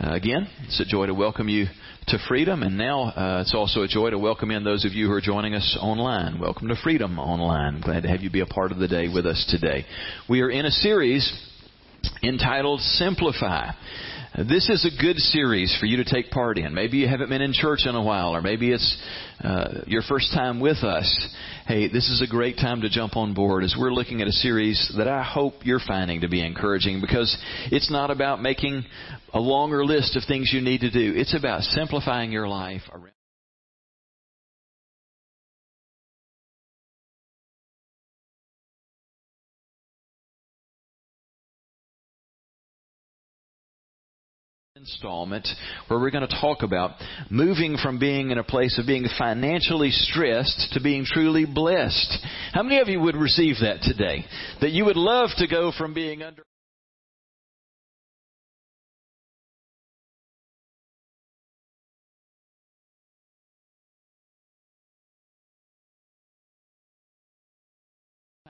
Uh, again, it's a joy to welcome you to Freedom, and now uh, it's also a joy to welcome in those of you who are joining us online. Welcome to Freedom Online. Glad to have you be a part of the day with us today. We are in a series entitled Simplify. This is a good series for you to take part in. Maybe you haven't been in church in a while, or maybe it's uh, your first time with us. Hey, this is a great time to jump on board as we're looking at a series that I hope you're finding to be encouraging because it's not about making a longer list of things you need to do. It's about simplifying your life installment where we're going to talk about moving from being in a place of being financially stressed to being truly blessed. How many of you would receive that today? That you would love to go from being under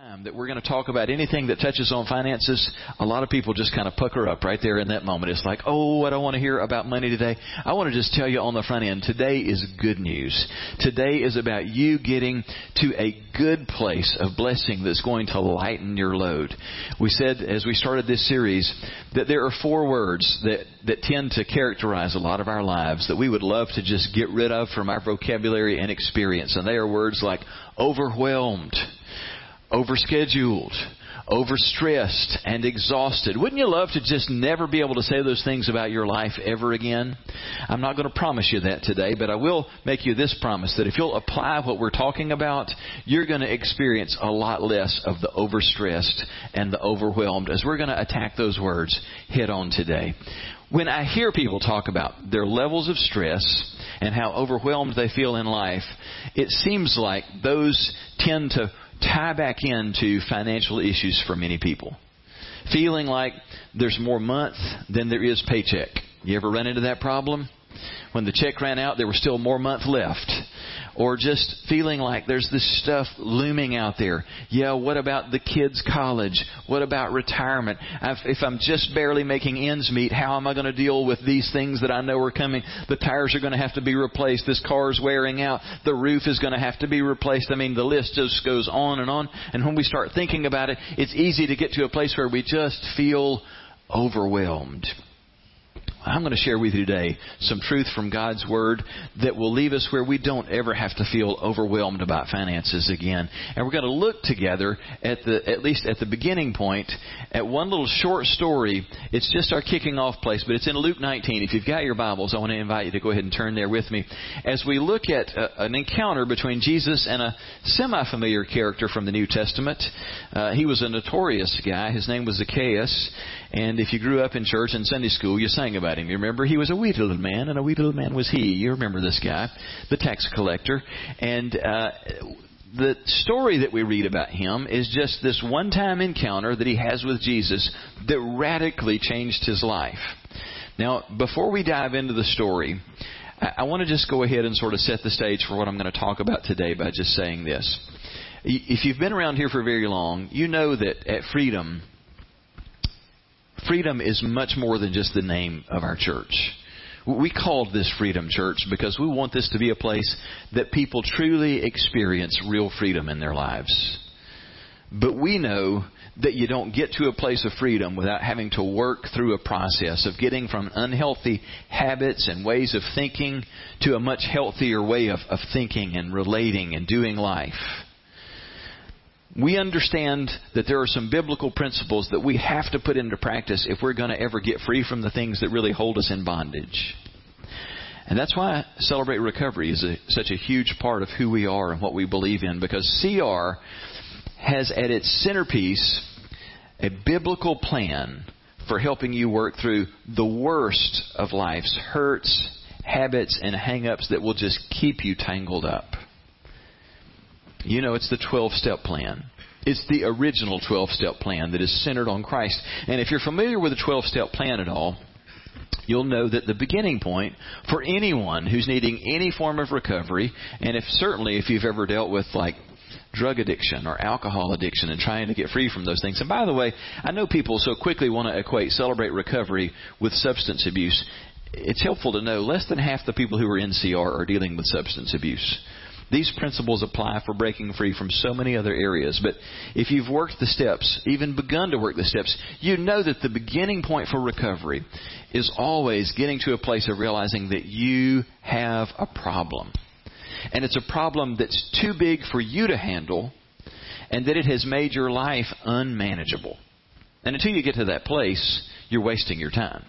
time that we're going to talk about anything that touches on finances, a lot of people just kind of pucker up right there in that moment. It's like, oh, I don't want to hear about money today. I want to just tell you on the front end, today is good news. Today is about you getting to a good place of blessing that's going to lighten your load. We said as we started this series that there are four words that, that tend to characterize a lot of our lives that we would love to just get rid of from our vocabulary and experience. And they are words like overwhelmed overscheduled, overstressed, and exhausted. Wouldn't you love to just never be able to say those things about your life ever again? I'm not going to promise you that today, but I will make you this promise that if you'll apply what we're talking about, you're going to experience a lot less of the overstressed and the overwhelmed as we're going to attack those words head on today. When I hear people talk about their levels of stress and how overwhelmed they feel in life, it seems like those tend to tie back into financial issues for many people. Feeling like there's more month than there is paycheck. You ever run into that problem? When the check ran out, there was still more month left or just feeling like there's this stuff looming out there. Yeah, what about the kids' college? What about retirement? If I'm just barely making ends meet, how am I going to deal with these things that I know are coming? The tires are going to have to be replaced. This car's wearing out. The roof is going to have to be replaced. I mean, the list just goes on and on. And when we start thinking about it, it's easy to get to a place where we just feel overwhelmed. I'm going to share with you today some truth from God's Word that will leave us where we don't ever have to feel overwhelmed about finances again. And we're going to look together at the, at least at the beginning point, at one little short story. It's just our kicking off place, but it's in Luke 19. If you've got your Bibles, I want to invite you to go ahead and turn there with me as we look at a, an encounter between Jesus and a semi-familiar character from the New Testament. Uh, he was a notorious guy. His name was Zacchaeus. And if you grew up in church and Sunday school, you sang about him. You remember he was a wee little man, and a wee little man was he. You remember this guy, the tax collector. And uh, the story that we read about him is just this one time encounter that he has with Jesus that radically changed his life. Now, before we dive into the story, I, I want to just go ahead and sort of set the stage for what I'm going to talk about today by just saying this. If you've been around here for very long, you know that at Freedom, freedom is much more than just the name of our church. We called this Freedom Church because we want this to be a place that people truly experience real freedom in their lives. But we know that you don't get to a place of freedom without having to work through a process of getting from unhealthy habits and ways of thinking to a much healthier way of, of thinking and relating and doing life we understand that there are some biblical principles that we have to put into practice if we're going to ever get free from the things that really hold us in bondage. And that's why Celebrate Recovery is a, such a huge part of who we are and what we believe in because CR has at its centerpiece a biblical plan for helping you work through the worst of life's hurts, habits, and hang-ups that will just keep you tangled up. You know, it's the 12 step plan. It's the original 12 step plan that is centered on Christ. And if you're familiar with the 12 step plan at all, you'll know that the beginning point for anyone who's needing any form of recovery, and if certainly if you've ever dealt with like drug addiction or alcohol addiction and trying to get free from those things. And by the way, I know people so quickly want to equate celebrate recovery with substance abuse it's helpful to know less than half the people who are in CR are dealing with substance abuse. These principles apply for breaking free from so many other areas. But if you've worked the steps, even begun to work the steps, you know that the beginning point for recovery is always getting to a place of realizing that you have a problem. And it's a problem that's too big for you to handle, and that it has made your life unmanageable. And until you get to that place, you're wasting your time.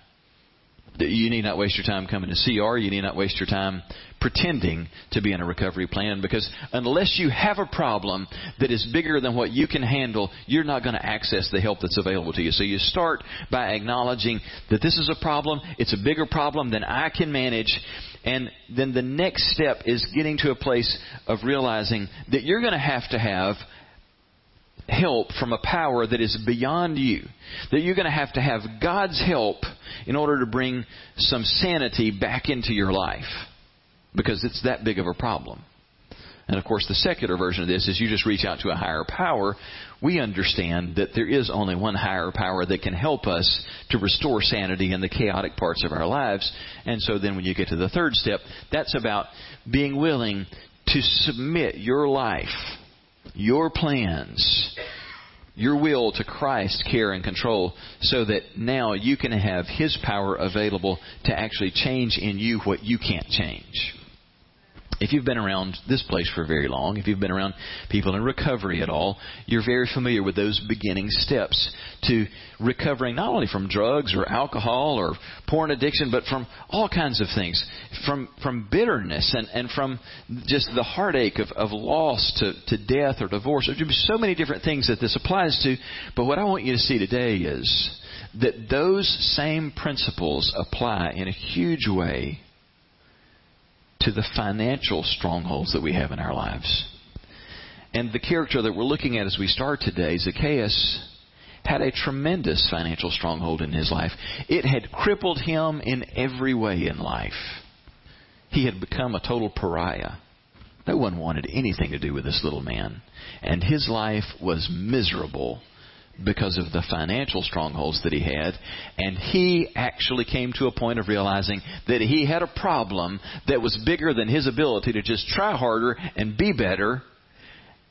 You need not waste your time coming to CR. You need not waste your time pretending to be in a recovery plan because unless you have a problem that is bigger than what you can handle, you're not going to access the help that's available to you. So you start by acknowledging that this is a problem. It's a bigger problem than I can manage. And then the next step is getting to a place of realizing that you're going to have to have help from a power that is beyond you. That you're going to have to have God's help in order to bring some sanity back into your life. Because it's that big of a problem. And of course, the secular version of this is you just reach out to a higher power. We understand that there is only one higher power that can help us to restore sanity in the chaotic parts of our lives. And so then when you get to the third step, that's about being willing to submit your life your plans, your will to Christ care and control so that now you can have His power available to actually change in you what you can't change. If you've been around this place for very long, if you've been around people in recovery at all, you're very familiar with those beginning steps to recovering not only from drugs or alcohol or porn addiction, but from all kinds of things. From from bitterness and, and from just the heartache of, of loss to, to death or divorce. There's so many different things that this applies to. But what I want you to see today is that those same principles apply in a huge way to the financial strongholds that we have in our lives. And the character that we're looking at as we start today, Zacchaeus, had a tremendous financial stronghold in his life. It had crippled him in every way in life. He had become a total pariah. No one wanted anything to do with this little man. And his life was miserable because of the financial strongholds that he had. And he actually came to a point of realizing that he had a problem that was bigger than his ability to just try harder and be better,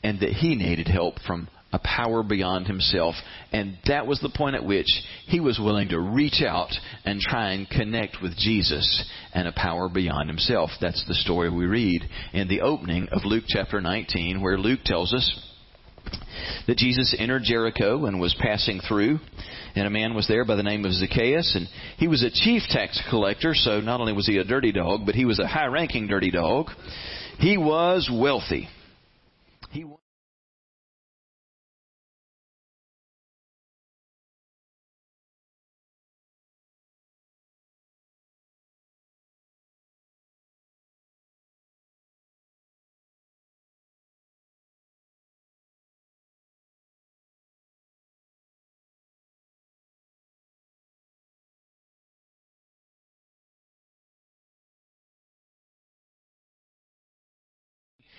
and that he needed help from a power beyond himself. And that was the point at which he was willing to reach out and try and connect with Jesus and a power beyond himself. That's the story we read in the opening of Luke chapter 19, where Luke tells us that Jesus entered Jericho and was passing through, and a man was there by the name of Zacchaeus, and he was a chief tax collector, so not only was he a dirty dog, but he was a high ranking dirty dog. He was wealthy. He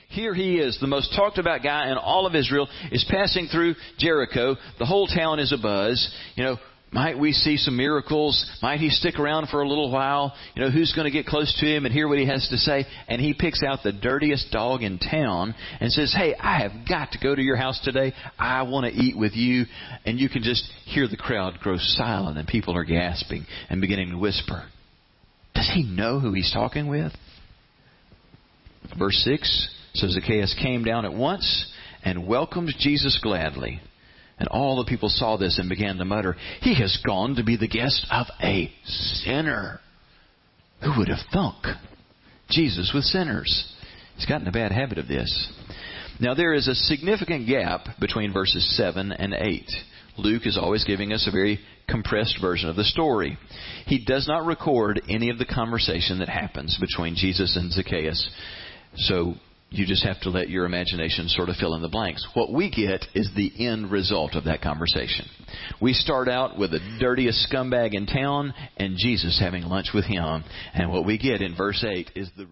Here he is, the most talked about guy in all of Israel, is passing through Jericho. The whole town is abuzz. You know, might we see some miracles? Might he stick around for a little while? You know, who's going to get close to him and hear what he has to say? And he picks out the dirtiest dog in town and says, Hey, I have got to go to your house today. I want to eat with you. And you can just hear the crowd grow silent and people are gasping and beginning to whisper. Does he know who he's talking with? Verse 6 so Zacchaeus came down at once and welcomed Jesus gladly. And all the people saw this and began to mutter, He has gone to be the guest of a sinner. Who would have thunk? Jesus with sinners. He's gotten a bad habit of this. Now there is a significant gap between verses 7 and 8. Luke is always giving us a very compressed version of the story. He does not record any of the conversation that happens between Jesus and Zacchaeus. So you just have to let your imagination sort of fill in the blanks. What we get is the end result of that conversation. We start out with the dirtiest scumbag in town and Jesus having lunch with him. And what we get in verse 8 is the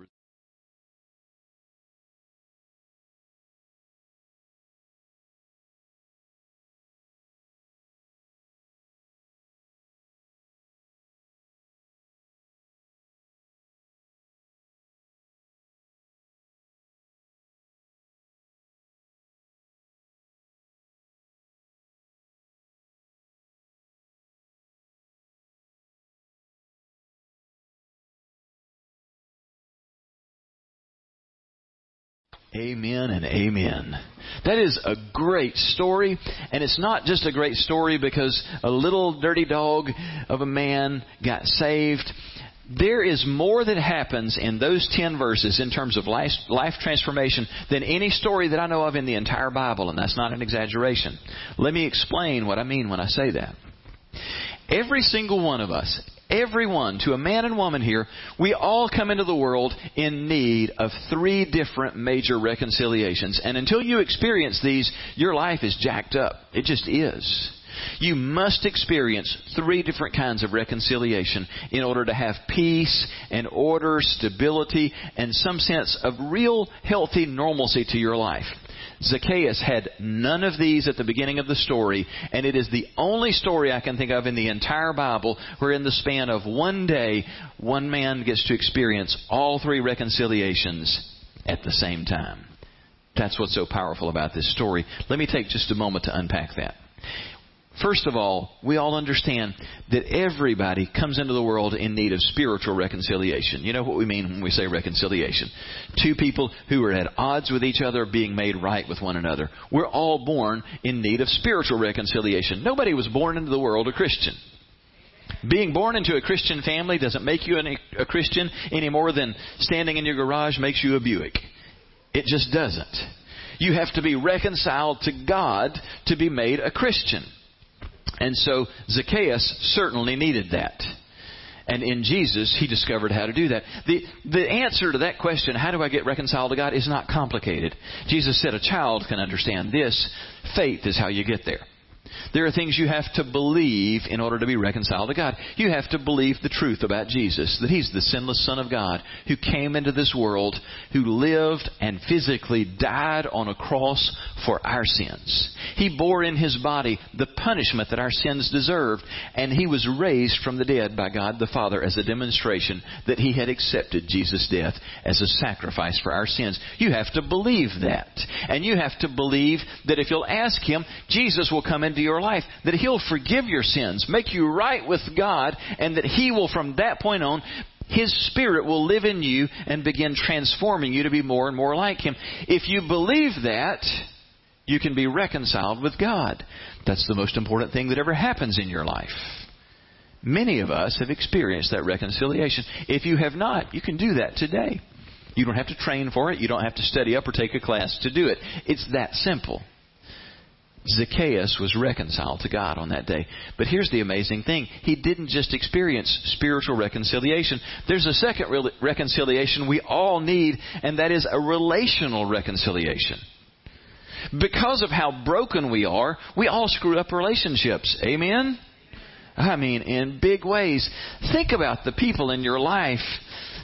Amen and amen. That is a great story, and it's not just a great story because a little dirty dog of a man got saved. There is more that happens in those 10 verses in terms of life, life transformation than any story that I know of in the entire Bible, and that's not an exaggeration. Let me explain what I mean when I say that. Every single one of us, everyone, to a man and woman here, we all come into the world in need of three different major reconciliations. And until you experience these, your life is jacked up. It just is. You must experience three different kinds of reconciliation in order to have peace and order, stability, and some sense of real healthy normalcy to your life. Zacchaeus had none of these at the beginning of the story, and it is the only story I can think of in the entire Bible where, in the span of one day, one man gets to experience all three reconciliations at the same time. That's what's so powerful about this story. Let me take just a moment to unpack that. First of all, we all understand that everybody comes into the world in need of spiritual reconciliation. You know what we mean when we say reconciliation. Two people who are at odds with each other being made right with one another. We're all born in need of spiritual reconciliation. Nobody was born into the world a Christian. Being born into a Christian family doesn't make you a Christian any more than standing in your garage makes you a Buick. It just doesn't. You have to be reconciled to God to be made a Christian. And so Zacchaeus certainly needed that. And in Jesus, he discovered how to do that. The, the answer to that question, how do I get reconciled to God, is not complicated. Jesus said a child can understand this. Faith is how you get there. There are things you have to believe in order to be reconciled to God. You have to believe the truth about Jesus, that He's the sinless Son of God who came into this world, who lived and physically died on a cross for our sins. He bore in His body the punishment that our sins deserved, and He was raised from the dead by God the Father as a demonstration that He had accepted Jesus' death as a sacrifice for our sins. You have to believe that. And you have to believe that if you'll ask Him, Jesus will come into your life, that He'll forgive your sins, make you right with God, and that He will from that point on his Spirit will live in you and begin transforming you to be more and more like Him. If you believe that, you can be reconciled with God. That's the most important thing that ever happens in your life. Many of us have experienced that reconciliation. If you have not, you can do that today. You don't have to train for it. You don't have to study up or take a class to do it. It's that simple. Zacchaeus was reconciled to God on that day. But here's the amazing thing. He didn't just experience spiritual reconciliation. There's a second re- reconciliation we all need, and that is a relational reconciliation. Because of how broken we are, we all screw up relationships. Amen? I mean, in big ways. Think about the people in your life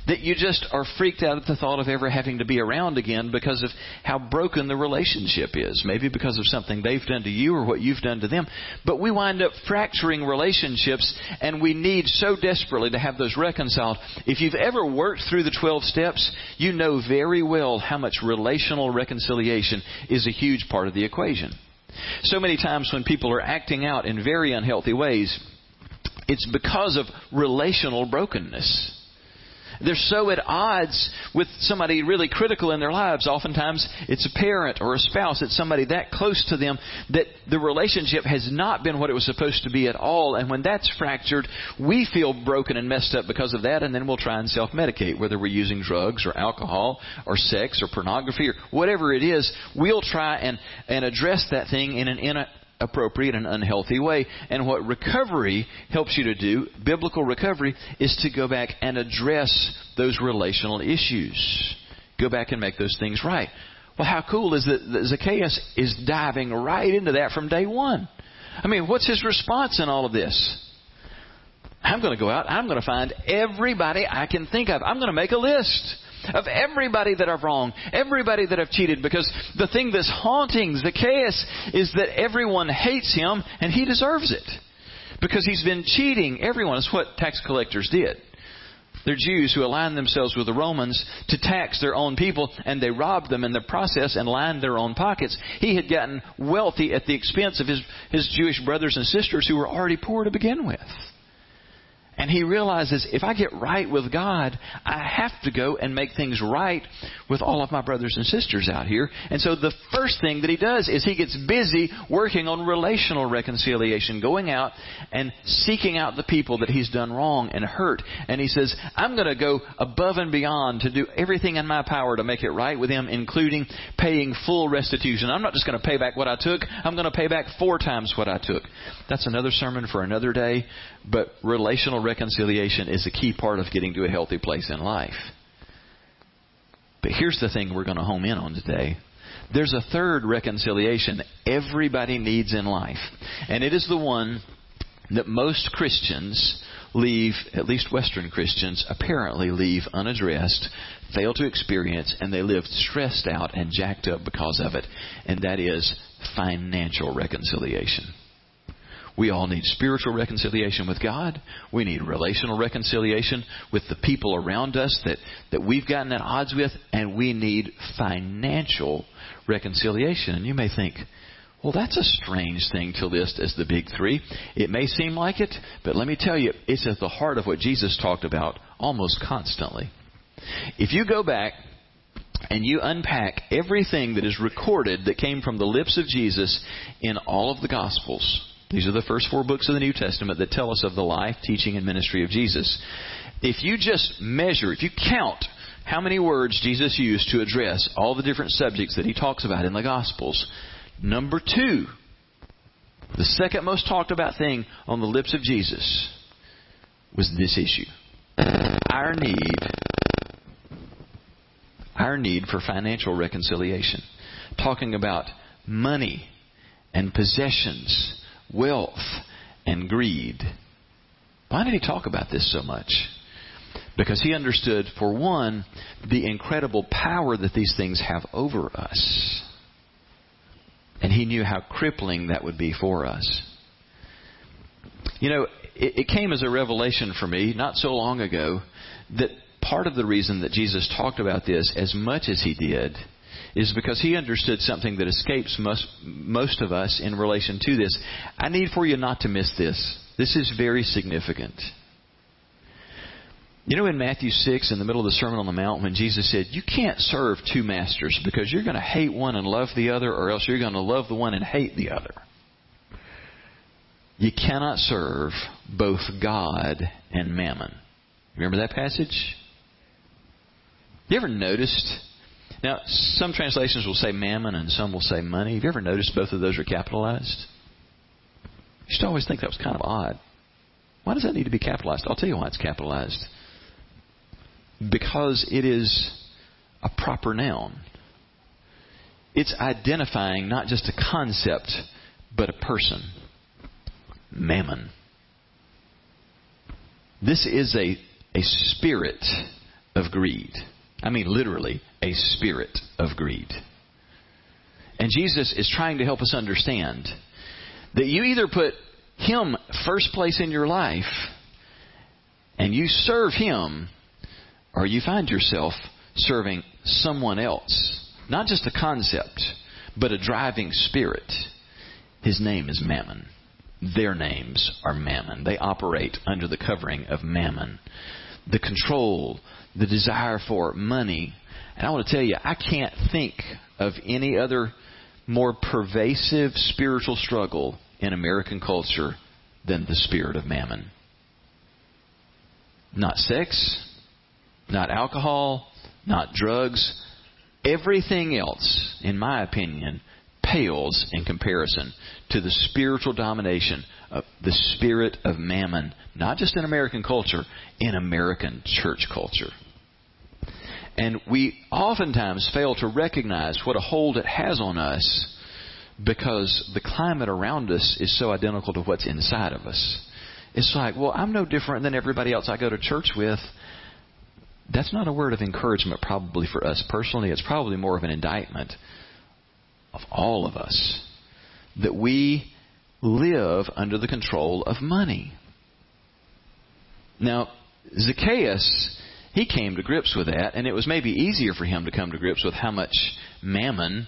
that you just are freaked out at the thought of ever having to be around again because of how broken the relationship is. Maybe because of something they've done to you or what you've done to them. But we wind up fracturing relationships and we need so desperately to have those reconciled. If you've ever worked through the 12 steps, you know very well how much relational reconciliation is a huge part of the equation. So many times when people are acting out in very unhealthy ways, it's because of relational brokenness. They're so at odds with somebody really critical in their lives. Oftentimes, it's a parent or a spouse. It's somebody that close to them that the relationship has not been what it was supposed to be at all. And when that's fractured, we feel broken and messed up because of that. And then we'll try and self medicate, whether we're using drugs or alcohol or sex or pornography or whatever it is. We'll try and, and address that thing in an inappropriate and unhealthy way. And what recovery helps you to do, biblical recovery, is to go back and address those relational issues. Go back and make those things right. Well, how cool is that Zacchaeus is diving right into that from day one? I mean, what's his response in all of this? I'm going to go out. I'm going to find everybody I can think of. I'm going to make a list of everybody that I've wronged, everybody that I've cheated, because the thing that's haunting Zacchaeus is that everyone hates him and he deserves it. Because he's been cheating everyone. It's what tax collectors did. They're Jews who aligned themselves with the Romans to tax their own people, and they robbed them in the process and lined their own pockets. He had gotten wealthy at the expense of his, his Jewish brothers and sisters who were already poor to begin with. And he realizes if I get right with God, I have to go and make things right with all of my brothers and sisters out here. And so the first thing that he does is he gets busy working on relational reconciliation, going out and seeking out the people that he's done wrong and hurt. And he says, I'm going to go above and beyond to do everything in my power to make it right with them, including paying full restitution. I'm not just going to pay back what I took, I'm going to pay back four times what I took. That's another sermon for another day, but relational reconciliation is a key part of getting to a healthy place in life. But here's the thing we're going to home in on today. There's a third reconciliation everybody needs in life, and it is the one that most Christians leave, at least Western Christians, apparently leave unaddressed, fail to experience, and they live stressed out and jacked up because of it, and that is financial reconciliation. We all need spiritual reconciliation with God. We need relational reconciliation with the people around us that, that we've gotten at odds with. And we need financial reconciliation. And you may think, well, that's a strange thing to list as the big three. It may seem like it, but let me tell you, it's at the heart of what Jesus talked about almost constantly. If you go back and you unpack everything that is recorded that came from the lips of Jesus in all of the Gospels, these are the first four books of the New Testament that tell us of the life, teaching, and ministry of Jesus. If you just measure, if you count how many words Jesus used to address all the different subjects that he talks about in the Gospels, number two, the second most talked about thing on the lips of Jesus was this issue. Our need, our need for financial reconciliation. Talking about money and possessions wealth, and greed. Why did he talk about this so much? Because he understood, for one, the incredible power that these things have over us. And he knew how crippling that would be for us. You know, it, it came as a revelation for me not so long ago that part of the reason that Jesus talked about this as much as he did is because he understood something that escapes most, most of us in relation to this. I need for you not to miss this. This is very significant. You know, in Matthew 6, in the middle of the Sermon on the Mount, when Jesus said, You can't serve two masters because you're going to hate one and love the other, or else you're going to love the one and hate the other. You cannot serve both God and mammon. Remember that passage? You ever noticed now, some translations will say mammon and some will say money. Have you ever noticed both of those are capitalized? You should always think that was kind of odd. Why does that need to be capitalized? I'll tell you why it's capitalized. Because it is a proper noun. It's identifying not just a concept, but a person. Mammon. This is a, a spirit of greed. I mean, literally, a spirit of greed. And Jesus is trying to help us understand that you either put Him first place in your life and you serve Him, or you find yourself serving someone else. Not just a concept, but a driving spirit. His name is Mammon. Their names are Mammon. They operate under the covering of Mammon. The control, the desire for money. And I want to tell you, I can't think of any other more pervasive spiritual struggle in American culture than the spirit of mammon. Not sex, not alcohol, not drugs. Everything else, in my opinion, pales in comparison to the spiritual domination of the spirit of mammon, not just in American culture, in American church culture. And we oftentimes fail to recognize what a hold it has on us because the climate around us is so identical to what's inside of us. It's like, well, I'm no different than everybody else I go to church with. That's not a word of encouragement, probably for us personally. It's probably more of an indictment of all of us that we live under the control of money. Now, Zacchaeus he came to grips with that, and it was maybe easier for him to come to grips with how much mammon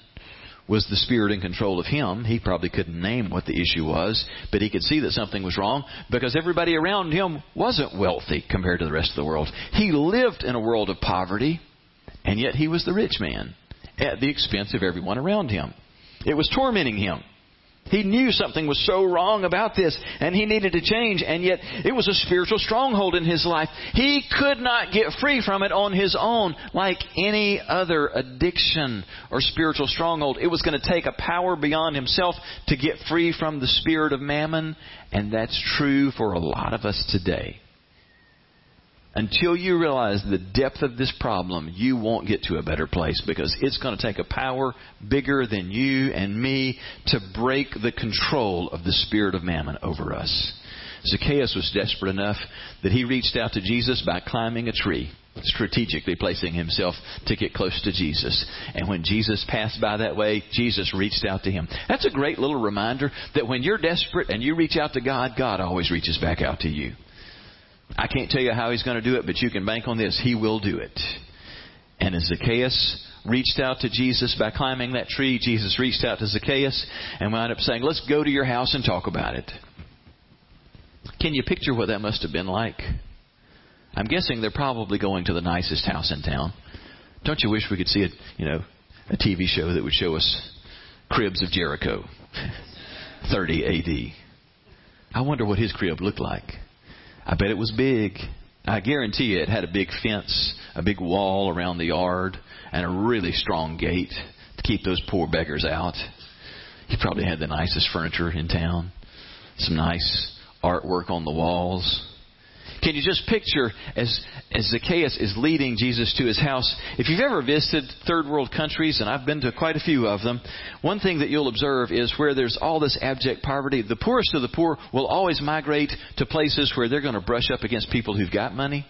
was the spirit in control of him. He probably couldn't name what the issue was, but he could see that something was wrong because everybody around him wasn't wealthy compared to the rest of the world. He lived in a world of poverty, and yet he was the rich man at the expense of everyone around him. It was tormenting him. He knew something was so wrong about this and he needed to change and yet it was a spiritual stronghold in his life. He could not get free from it on his own like any other addiction or spiritual stronghold. It was going to take a power beyond himself to get free from the spirit of mammon and that's true for a lot of us today. Until you realize the depth of this problem, you won't get to a better place because it's going to take a power bigger than you and me to break the control of the spirit of mammon over us. Zacchaeus was desperate enough that he reached out to Jesus by climbing a tree, strategically placing himself to get close to Jesus. And when Jesus passed by that way, Jesus reached out to him. That's a great little reminder that when you're desperate and you reach out to God, God always reaches back out to you. I can't tell you how he's going to do it, but you can bank on this. He will do it. And as Zacchaeus reached out to Jesus by climbing that tree, Jesus reached out to Zacchaeus and wound up saying, Let's go to your house and talk about it. Can you picture what that must have been like? I'm guessing they're probably going to the nicest house in town. Don't you wish we could see a, you know, a TV show that would show us cribs of Jericho, 30 AD? I wonder what his crib looked like. I bet it was big. I guarantee you it had a big fence, a big wall around the yard, and a really strong gate to keep those poor beggars out. He probably had the nicest furniture in town, some nice artwork on the walls. Can you just picture as, as Zacchaeus is leading Jesus to his house? If you've ever visited third world countries, and I've been to quite a few of them, one thing that you'll observe is where there's all this abject poverty, the poorest of the poor will always migrate to places where they're going to brush up against people who've got money.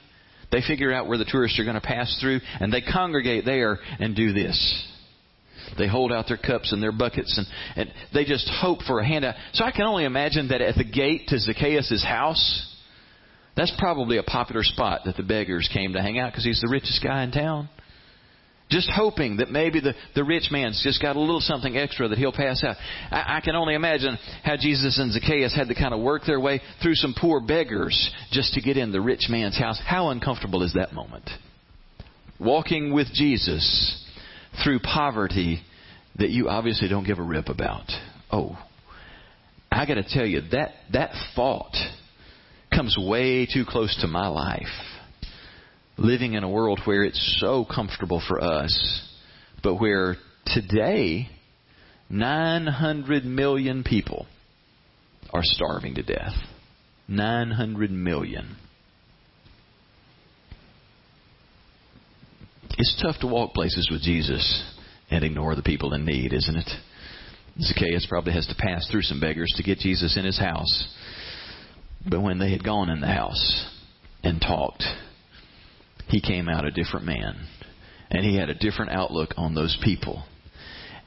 They figure out where the tourists are going to pass through, and they congregate there and do this. They hold out their cups and their buckets and, and they just hope for a handout. So I can only imagine that at the gate to Zacchaeus' house, that's probably a popular spot that the beggars came to hang out because he's the richest guy in town. Just hoping that maybe the, the rich man's just got a little something extra that he'll pass out. I, I can only imagine how Jesus and Zacchaeus had to kind of work their way through some poor beggars just to get in the rich man's house. How uncomfortable is that moment? Walking with Jesus through poverty that you obviously don't give a rip about. Oh, I got to tell you that that thought comes way too close to my life. Living in a world where it's so comfortable for us, but where today 900 million people are starving to death. 900 million. It's tough to walk places with Jesus and ignore the people in need, isn't it? Zacchaeus probably has to pass through some beggars to get Jesus in his house. But when they had gone in the house and talked, he came out a different man. And he had a different outlook on those people.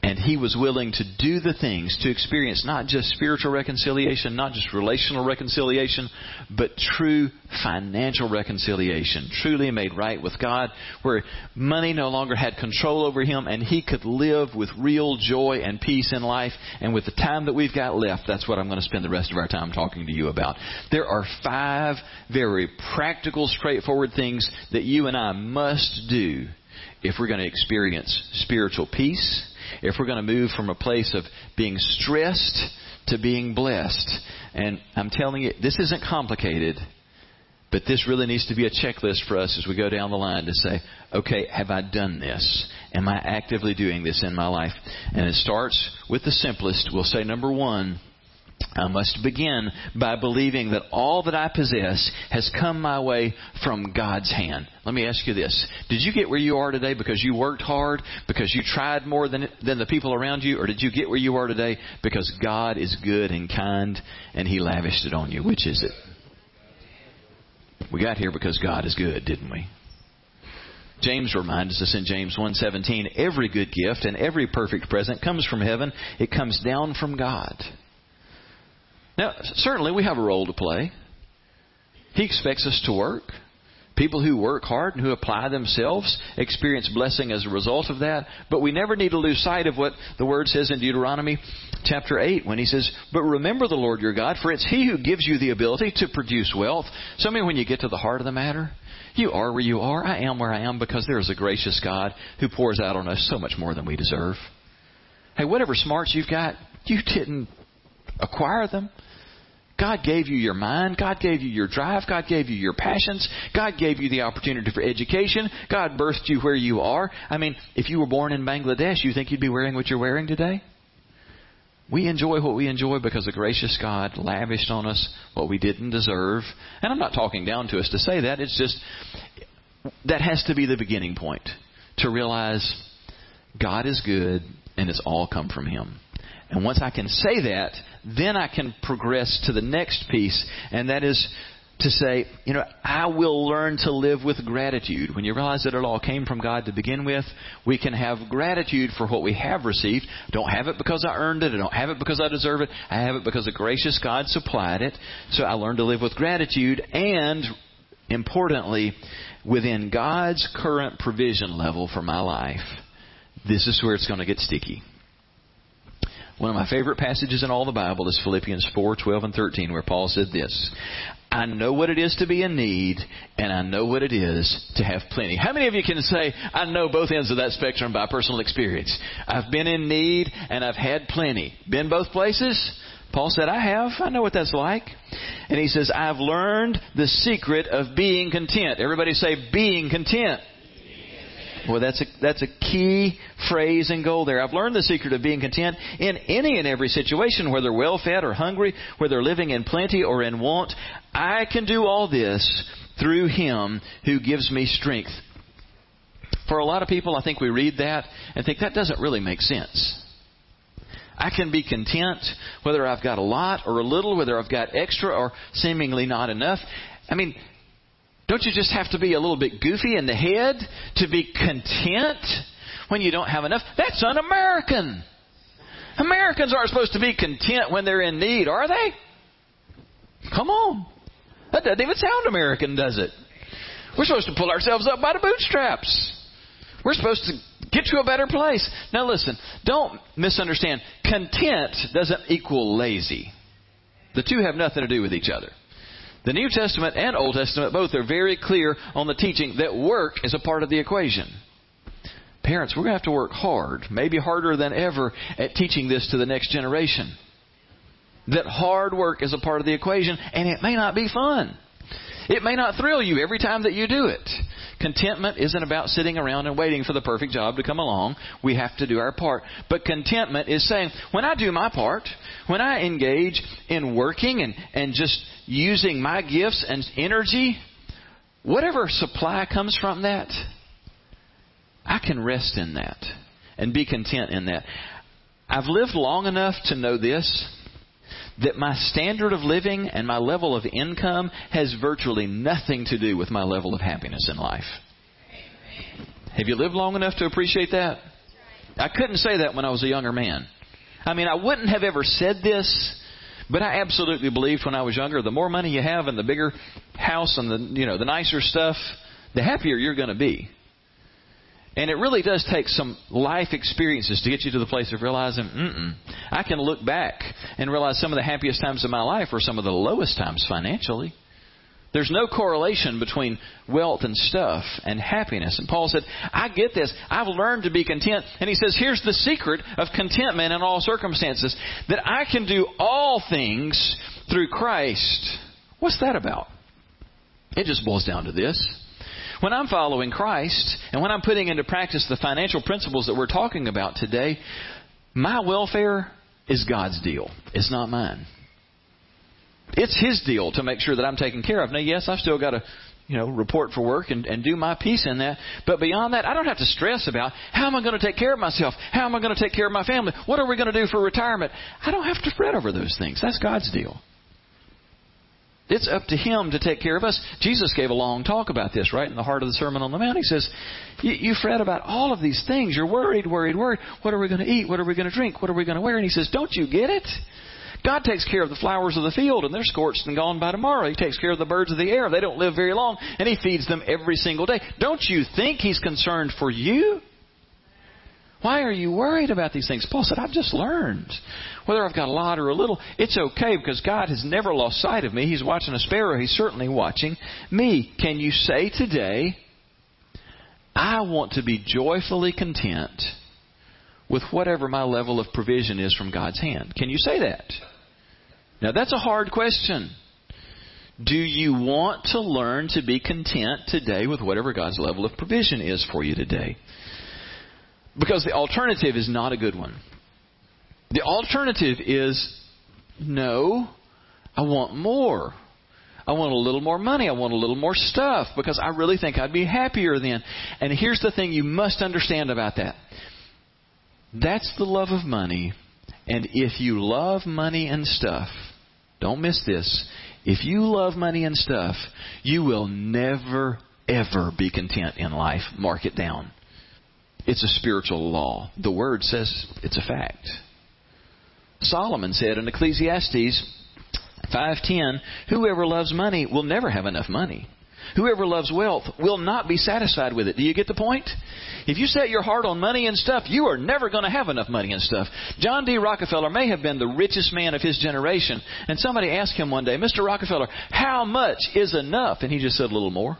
And he was willing to do the things to experience not just spiritual reconciliation, not just relational reconciliation, but true financial reconciliation. Truly made right with God, where money no longer had control over him and he could live with real joy and peace in life. And with the time that we've got left, that's what I'm going to spend the rest of our time talking to you about. There are five very practical, straightforward things that you and I must do if we're going to experience spiritual peace if we're going to move from a place of being stressed to being blessed. And I'm telling you, this isn't complicated, but this really needs to be a checklist for us as we go down the line to say, okay, have I done this? Am I actively doing this in my life? And it starts with the simplest. We'll say number one, I must begin by believing that all that I possess has come my way from God's hand. Let me ask you this. Did you get where you are today because you worked hard, because you tried more than, than the people around you, or did you get where you are today because God is good and kind and He lavished it on you? Which is it? We got here because God is good, didn't we? James reminds us in James 1:17, every good gift and every perfect present comes from heaven. It comes down from God. Now, certainly we have a role to play. He expects us to work. People who work hard and who apply themselves experience blessing as a result of that. But we never need to lose sight of what the Word says in Deuteronomy chapter 8 when He says, But remember the Lord your God, for it's He who gives you the ability to produce wealth. So, I mean, when you get to the heart of the matter, you are where you are. I am where I am because there is a gracious God who pours out on us so much more than we deserve. Hey, whatever smarts you've got, you didn't acquire them. God gave you your mind. God gave you your drive. God gave you your passions. God gave you the opportunity for education. God birthed you where you are. I mean, if you were born in Bangladesh, you think you'd be wearing what you're wearing today? We enjoy what we enjoy because a gracious God lavished on us what we didn't deserve. And I'm not talking down to us to say that. It's just that has to be the beginning point to realize God is good and it's all come from Him. And once I can say that, then I can progress to the next piece, and that is to say, you know, I will learn to live with gratitude. When you realize that it all came from God to begin with, we can have gratitude for what we have received. Don't have it because I earned it. I don't have it because I deserve it. I have it because a gracious God supplied it. So I learn to live with gratitude and, importantly, within God's current provision level for my life. This is where it's going to get sticky. One of my favorite passages in all the Bible is Philippians 4, 12 and 13, where Paul said this. I know what it is to be in need, and I know what it is to have plenty. How many of you can say, I know both ends of that spectrum by personal experience? I've been in need, and I've had plenty. Been both places? Paul said, I have. I know what that's like. And he says, I've learned the secret of being content. Everybody say, being content. Well, that's a, that's a key phrase and goal there. I've learned the secret of being content in any and every situation, whether well fed or hungry, whether living in plenty or in want. I can do all this through Him who gives me strength. For a lot of people, I think we read that and think that doesn't really make sense. I can be content whether I've got a lot or a little, whether I've got extra or seemingly not enough. I mean, don't you just have to be a little bit goofy in the head to be content when you don't have enough? That's un American. Americans aren't supposed to be content when they're in need, are they? Come on. That doesn't even sound American, does it? We're supposed to pull ourselves up by the bootstraps. We're supposed to get to a better place. Now listen, don't misunderstand. Content doesn't equal lazy. The two have nothing to do with each other. The New Testament and Old Testament both are very clear on the teaching that work is a part of the equation. Parents, we're going to have to work hard, maybe harder than ever, at teaching this to the next generation. That hard work is a part of the equation, and it may not be fun. It may not thrill you every time that you do it. Contentment isn't about sitting around and waiting for the perfect job to come along. We have to do our part. But contentment is saying, when I do my part, when I engage in working and, and just using my gifts and energy, whatever supply comes from that, I can rest in that and be content in that. I've lived long enough to know this that my standard of living and my level of income has virtually nothing to do with my level of happiness in life. Have you lived long enough to appreciate that? I couldn't say that when I was a younger man. I mean, I wouldn't have ever said this, but I absolutely believed when I was younger, the more money you have and the bigger house and the you know the nicer stuff, the happier you're going to be. And it really does take some life experiences to get you to the place of realizing, mm I can look back and realize some of the happiest times of my life are some of the lowest times financially. There's no correlation between wealth and stuff and happiness. And Paul said, I get this. I've learned to be content. And he says, here's the secret of contentment in all circumstances that I can do all things through Christ. What's that about? It just boils down to this. When I'm following Christ and when I'm putting into practice the financial principles that we're talking about today, my welfare is God's deal. It's not mine. It's His deal to make sure that I'm taken care of. Now, yes, I've still got to, you know, report for work and, and do my piece in that. But beyond that, I don't have to stress about how am I going to take care of myself? How am I going to take care of my family? What are we going to do for retirement? I don't have to fret over those things. That's God's deal. It's up to Him to take care of us. Jesus gave a long talk about this, right in the heart of the Sermon on the Mount. He says, You fret about all of these things. You're worried, worried, worried. What are we going to eat? What are we going to drink? What are we going to wear? And He says, Don't you get it? God takes care of the flowers of the field and they're scorched and gone by tomorrow. He takes care of the birds of the air. They don't live very long and He feeds them every single day. Don't you think He's concerned for you? Why are you worried about these things? Paul said, I've just learned. Whether I've got a lot or a little, it's okay because God has never lost sight of me. He's watching a sparrow. He's certainly watching me. Can you say today, I want to be joyfully content with whatever my level of provision is from God's hand? Can you say that? Now that's a hard question. Do you want to learn to be content today with whatever God's level of provision is for you today? Because the alternative is not a good one. The alternative is no, I want more. I want a little more money. I want a little more stuff because I really think I'd be happier then. And here's the thing you must understand about that that's the love of money. And if you love money and stuff, don't miss this. If you love money and stuff, you will never, ever be content in life. Mark it down. It's a spiritual law. The Word says it's a fact. Solomon said in Ecclesiastes 5:10, "Whoever loves money will never have enough money. Whoever loves wealth will not be satisfied with it." Do you get the point? If you set your heart on money and stuff, you are never going to have enough money and stuff. John D. Rockefeller may have been the richest man of his generation, and somebody asked him one day, "Mr. Rockefeller, how much is enough?" And he just said, "A little more."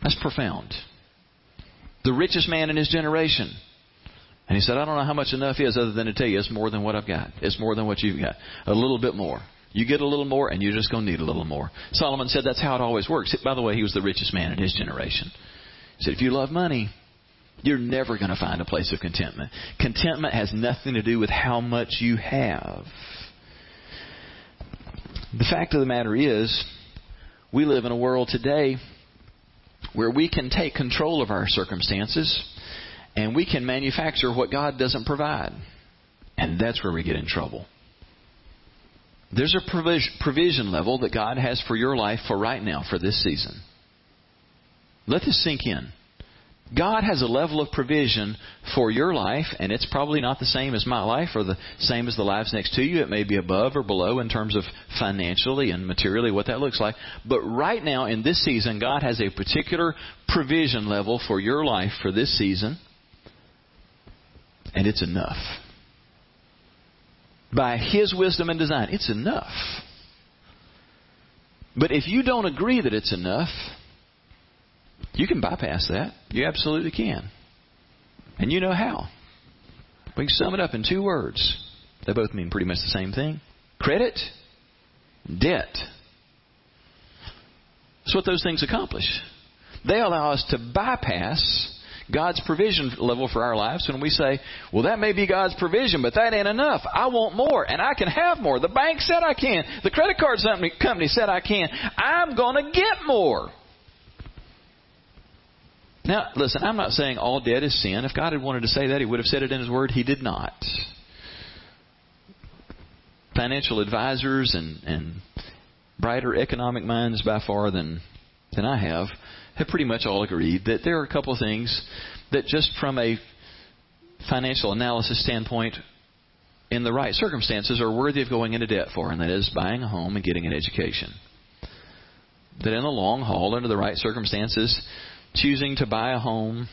That's profound the richest man in his generation. And he said, I don't know how much enough is other than to tell you it's more than what I've got. It's more than what you've got. A little bit more. You get a little more, and you're just going to need a little more. Solomon said that's how it always works. By the way, he was the richest man in his generation. He said, if you love money, you're never going to find a place of contentment. Contentment has nothing to do with how much you have. The fact of the matter is, we live in a world today where we can take control of our circumstances and we can manufacture what God doesn't provide. And that's where we get in trouble. There's a provision level that God has for your life for right now, for this season. Let this sink in. God has a level of provision for your life, and it's probably not the same as my life or the same as the lives next to you. It may be above or below in terms of financially and materially what that looks like. But right now, in this season, God has a particular provision level for your life for this season, and it's enough. By His wisdom and design, it's enough. But if you don't agree that it's enough, you can bypass that. You absolutely can. And you know how. We can sum it up in two words. They both mean pretty much the same thing credit, debt. That's what those things accomplish. They allow us to bypass God's provision level for our lives when we say, well, that may be God's provision, but that ain't enough. I want more, and I can have more. The bank said I can. The credit card company said I can. I'm going to get more. Now, listen, I'm not saying all debt is sin. If God had wanted to say that, He would have said it in His Word. He did not. Financial advisors and, and brighter economic minds by far than, than I have have pretty much all agreed that there are a couple of things that just from a financial analysis standpoint, in the right circumstances, are worthy of going into debt for, and that is buying a home and getting an education. That in the long haul, under the right circumstances, choosing to buy a home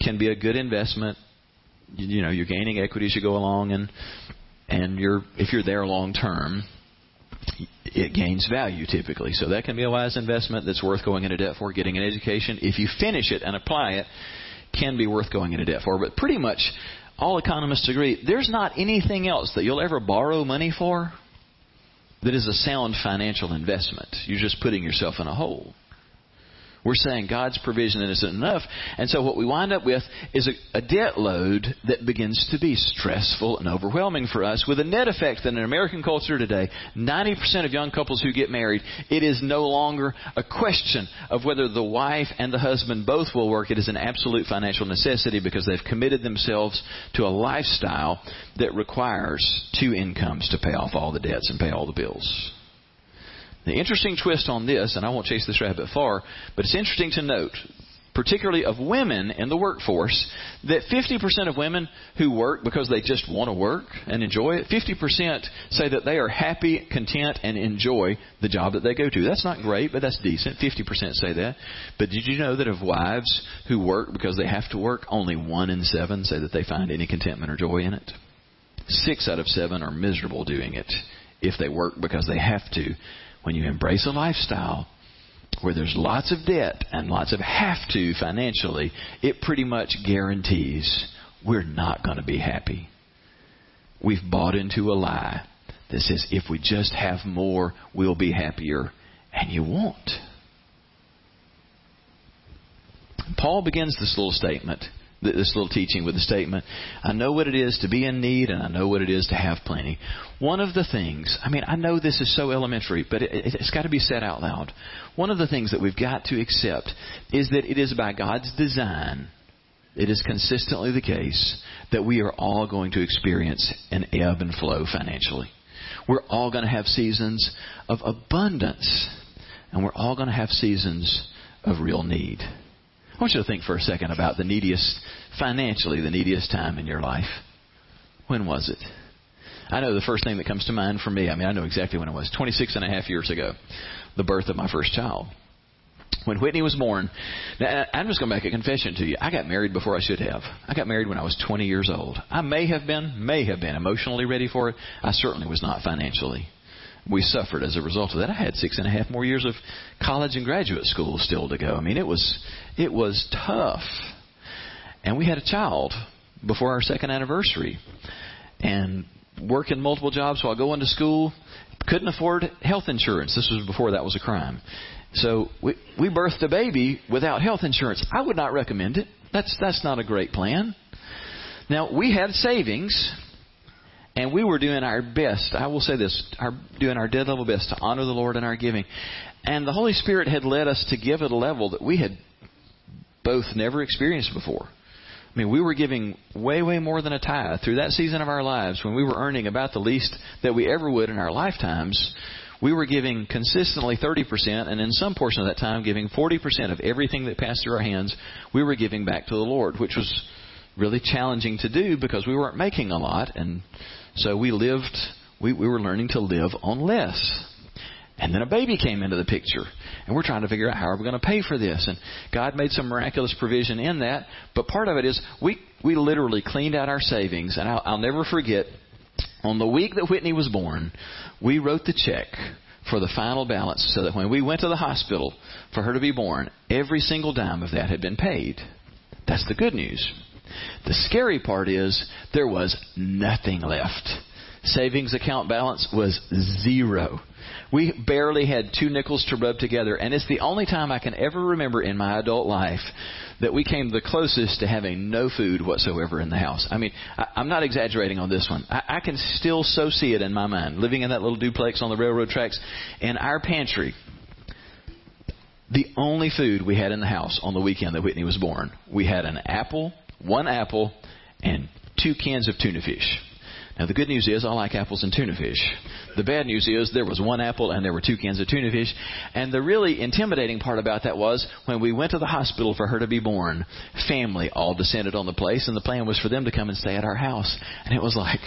can be a good investment. You, you know, you're gaining equity as you go along, and and you're if you're there long term, it gains value typically. So that can be a wise investment that's worth going into debt for. Getting an education, if you finish it and apply it, can be worth going into debt for. But pretty much all economists agree there's not anything else that you'll ever borrow money for that is a sound financial investment. You're just putting yourself in a hole. We're saying God's provision isn't enough. And so what we wind up with is a, a, debt load that begins to be stressful and overwhelming for us with a net effect that in American culture today, 90% of young couples who get married, it is no longer a question of whether the wife and the husband both will work. It is an absolute financial necessity because they've committed themselves to a lifestyle that requires two incomes to pay off all the debts and pay all the bills. The interesting twist on this, and I won't chase this rabbit far, but it's interesting to note particularly of women in the workforce, that 50% of women who work because they just want to work and enjoy it, 50% say that they are happy, content, and enjoy the job that they go to. That's not great, but that's decent. 50% say that. But did you know that of wives who work because they have to work, only one in seven say that they find any contentment or joy in it? Six out of seven are miserable doing it if they work because they have to. When you embrace a lifestyle where there's lots of debt and lots of have to financially, it pretty much guarantees we're not going to be happy. We've bought into a lie that says if we just have more, we'll be happier, and you won't. Paul begins this little statement this little teaching with the statement, I know what it is to be in need and I know what it is to have plenty. One of the things, I mean, I know this is so elementary, but it, it's got to be said out loud. One of the things that we've got to accept is that it is by God's design, it is consistently the case that we are all going to experience an ebb and flow financially. We're all going to have seasons of abundance and we're all going to have seasons of real need. I want you to think for a second about the neediest, financially, the neediest time in your life. When was it? I know the first thing that comes to mind for me, I mean, I know exactly when it was 26 and a half years ago, the birth of my first child. When Whitney was born, now, I'm just going to make a confession to you. I got married before I should have. I got married when I was 20 years old. I may have been, may have been emotionally ready for it. I certainly was not financially we suffered as a result of that. I had six and a half more years of college and graduate school still to go. I mean, it was it was tough, and we had a child before our second anniversary, and working multiple jobs while going to school. Couldn't afford health insurance. This was before that was a crime. So we we birthed a baby without health insurance. I would not recommend it. That's that's not a great plan. Now we had savings and we were doing our best. I will say this: our, doing our dead level best to honor the Lord in our giving. And the Holy Spirit had led us to give at a level that we had both never experienced before. I mean, we were giving way, way more than a tithe through that season of our lives when we were earning about the least that we ever would in our lifetimes. We were giving consistently 30%, and in some portion of that time, giving 40% of everything that passed through our hands, we were giving back to the Lord, which was really challenging to do because we weren't making a lot. And so we lived, we, we were learning to live on less. And then a baby came into the picture. And we're trying to figure out how are we going to pay for this. And God made some miraculous provision in that. But part of it is we, we literally cleaned out our savings. And I'll, I'll never forget, on the week that Whitney was born, we wrote the check for the final balance so that when we went to the hospital for her to be born, every single dime of that had been paid. That's the good news. The scary part is there was nothing left. Savings account balance was zero. We barely had two nickels to rub together, and it's the only time I can ever remember in my adult life that we came the closest to having no food whatsoever in the house. I mean, I, I'm not exaggerating on this one. I, I can still so see it in my mind, living in that little duplex on the railroad tracks. In our pantry, the only food we had in the house on the weekend that Whitney was born, we had an apple one apple, and two cans of tuna fish. Now, the good news is I like apples and tuna fish. The bad news is there was one apple and there were two cans of tuna fish. And the really intimidating part about that was when we went to the hospital for her to be born, family all descended on the place, and the plan was for them to come and stay at our house. And it was like,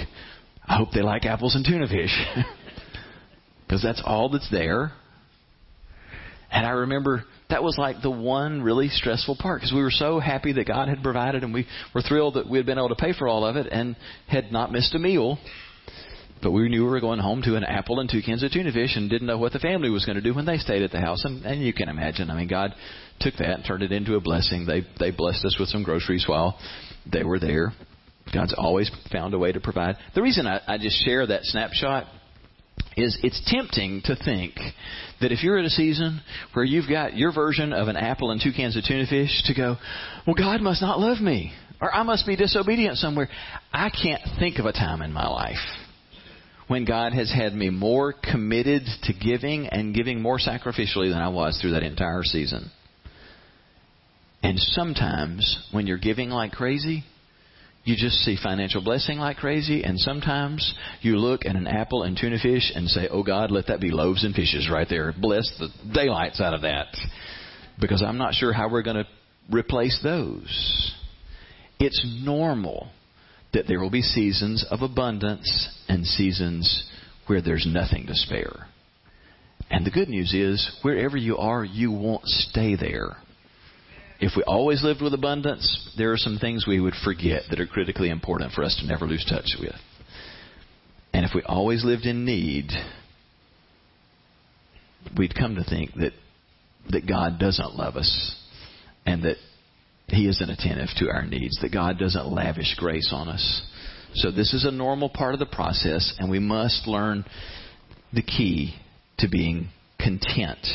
I hope they like apples and tuna fish. Because that's all that's there. And I remember that was like the one really stressful part because we were so happy that God had provided and we were thrilled that we had been able to pay for all of it and had not missed a meal. But we knew we were going home to an apple and two cans of tuna fish and didn't know what the family was going to do when they stayed at the house. And, and you can imagine, I mean, God took that and turned it into a blessing. They they blessed us with some groceries while they were there. God's always found a way to provide. The reason I, I just share that snapshot is it's tempting to think that if you're at a season where you've got your version of an apple and two cans of tuna fish to go, well, God must not love me, or I must be disobedient somewhere. I can't think of a time in my life when God has had me more committed to giving and giving more sacrificially than I was through that entire season. And sometimes when you're giving like crazy, you just see financial blessing like crazy, and sometimes you look at an apple and tuna fish and say, Oh God, let that be loaves and fishes right there. Bless the daylights out of that. Because I'm not sure how we're going to replace those. It's normal that there will be seasons of abundance and seasons where there's nothing to spare. And the good news is, wherever you are, you won't stay there. If we always lived with abundance, there are some things we would forget that are critically important for us to never lose touch with. And if we always lived in need, we'd come to think that that God doesn't love us and that he isn't attentive to our needs, that God doesn't lavish grace on us. So this is a normal part of the process and we must learn the key to being content.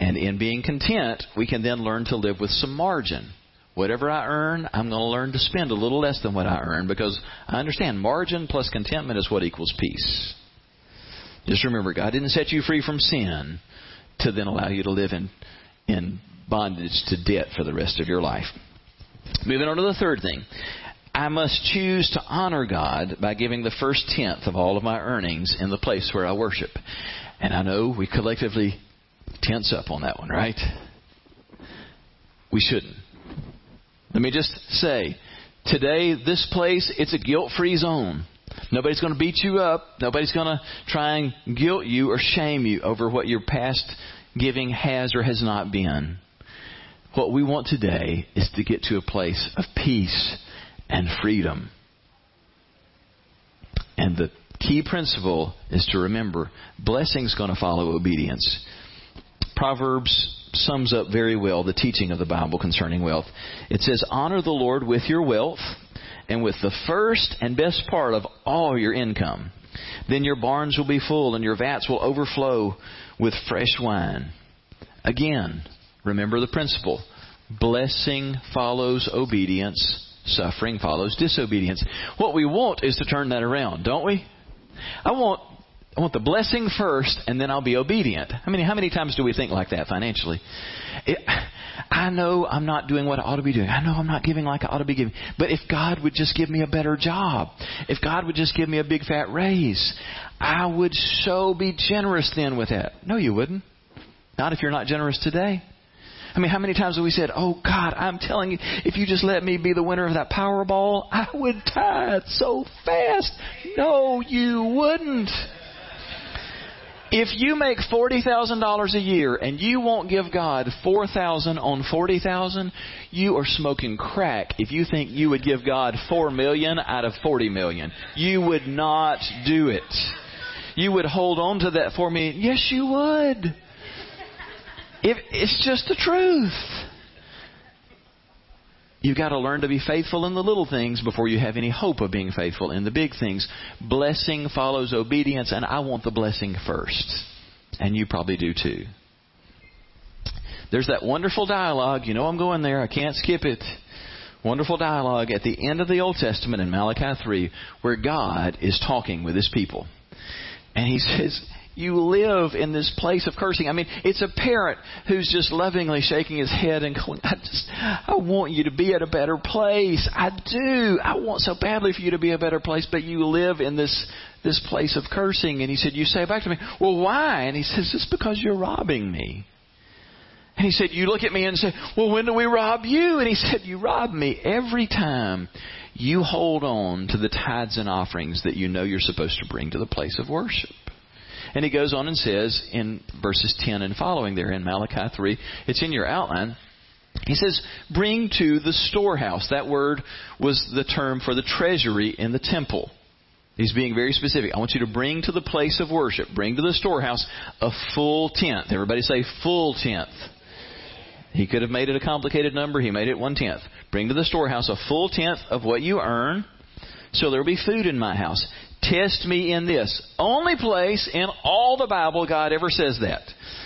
And in being content, we can then learn to live with some margin. Whatever I earn, I'm going to learn to spend a little less than what I earn because I understand margin plus contentment is what equals peace. Just remember, God didn't set you free from sin to then allow you to live in, in bondage to debt for the rest of your life. Moving on to the third thing. I must choose to honor God by giving the first tenth of all of my earnings in the place where I worship. And I know we collectively tense up on that one, right? We shouldn't. Let me just say, today, this place, it's a guilt free zone. Nobody's going to beat you up. Nobody's going to try and guilt you or shame you over what your past giving has or has not been. What we want today is to get to a place of peace and freedom. And the key principle is to remember blessing's going to follow obedience. Proverbs sums up very well the teaching of the Bible concerning wealth. It says, Honor the Lord with your wealth and with the first and best part of all your income. Then your barns will be full and your vats will overflow with fresh wine. Again, remember the principle. Blessing follows obedience. Suffering follows disobedience. What we want is to turn that around, don't we? I want I want the blessing first, and then I'll be obedient. I mean, how many times do we think like that financially? It, I know I'm not doing what I ought to be doing. I know I'm not giving like I ought to be giving. But if God would just give me a better job, if God would just give me a big fat raise, I would so be generous then with that. No, you wouldn't. Not if you're not generous today. I mean, how many times have we said, Oh God, I'm telling you, if you just let me be the winner of that Powerball, I would tithe so fast. No, you wouldn't. If you make $40,000 a year and you won't give God 4,000 on 40,000, you are smoking crack if you think you would give God 4 million out of 40 million. You would not do it. You would hold on to that 4 million. Yes, you would. If it's just the truth. You've got to learn to be faithful in the little things before you have any hope of being faithful in the big things. Blessing follows obedience, and I want the blessing first. And you probably do too. There's that wonderful dialogue. You know I'm going there. I can't skip it. Wonderful dialogue at the end of the Old Testament in Malachi 3 where God is talking with his people. And he says, you live in this place of cursing. I mean, it's a parent who's just lovingly shaking his head and going, I just, I want you to be at a better place. I do. I want so badly for you to be a better place, but you live in this, this place of cursing. And he said, you say back to me, well, why? And he says, it's because you're robbing me. And he said, you look at me and say, well, when do we rob you? And he said, you rob me every time you hold on to the tithes and offerings that you know you're supposed to bring to the place of worship. And he goes on and says in verses 10 and following there in Malachi 3, it's in your outline. He says, bring to the storehouse. That word was the term for the treasury in the temple. He's being very specific. I want you to bring to the place of worship, bring to the storehouse a full tenth. Everybody say full tenth. He could have made it a complicated number. He made it one tenth. Bring to the storehouse a full tenth of what you earn, so there will be food in my house. Test me in this. Only place in all the Bible God ever says that.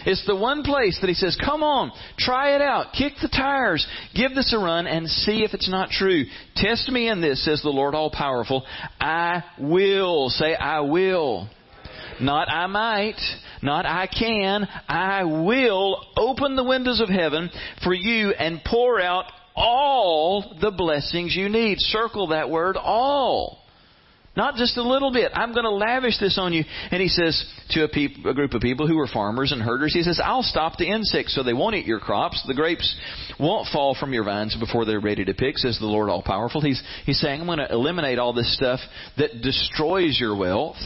It's the one place that He says, come on, try it out, kick the tires, give this a run, and see if it's not true. Test me in this, says the Lord All Powerful. I will. Say, I will. Not I might, not I can, I will open the windows of heaven for you and pour out all the blessings you need. Circle that word all. Not just a little bit. I'm going to lavish this on you. And he says to a, peop- a, group of people who were farmers and herders, he says, I'll stop the insects so they won't eat your crops. The grapes won't fall from your vines before they're ready to pick, says the Lord All Powerful. He's, he's saying, I'm going to eliminate all this stuff that destroys your wealth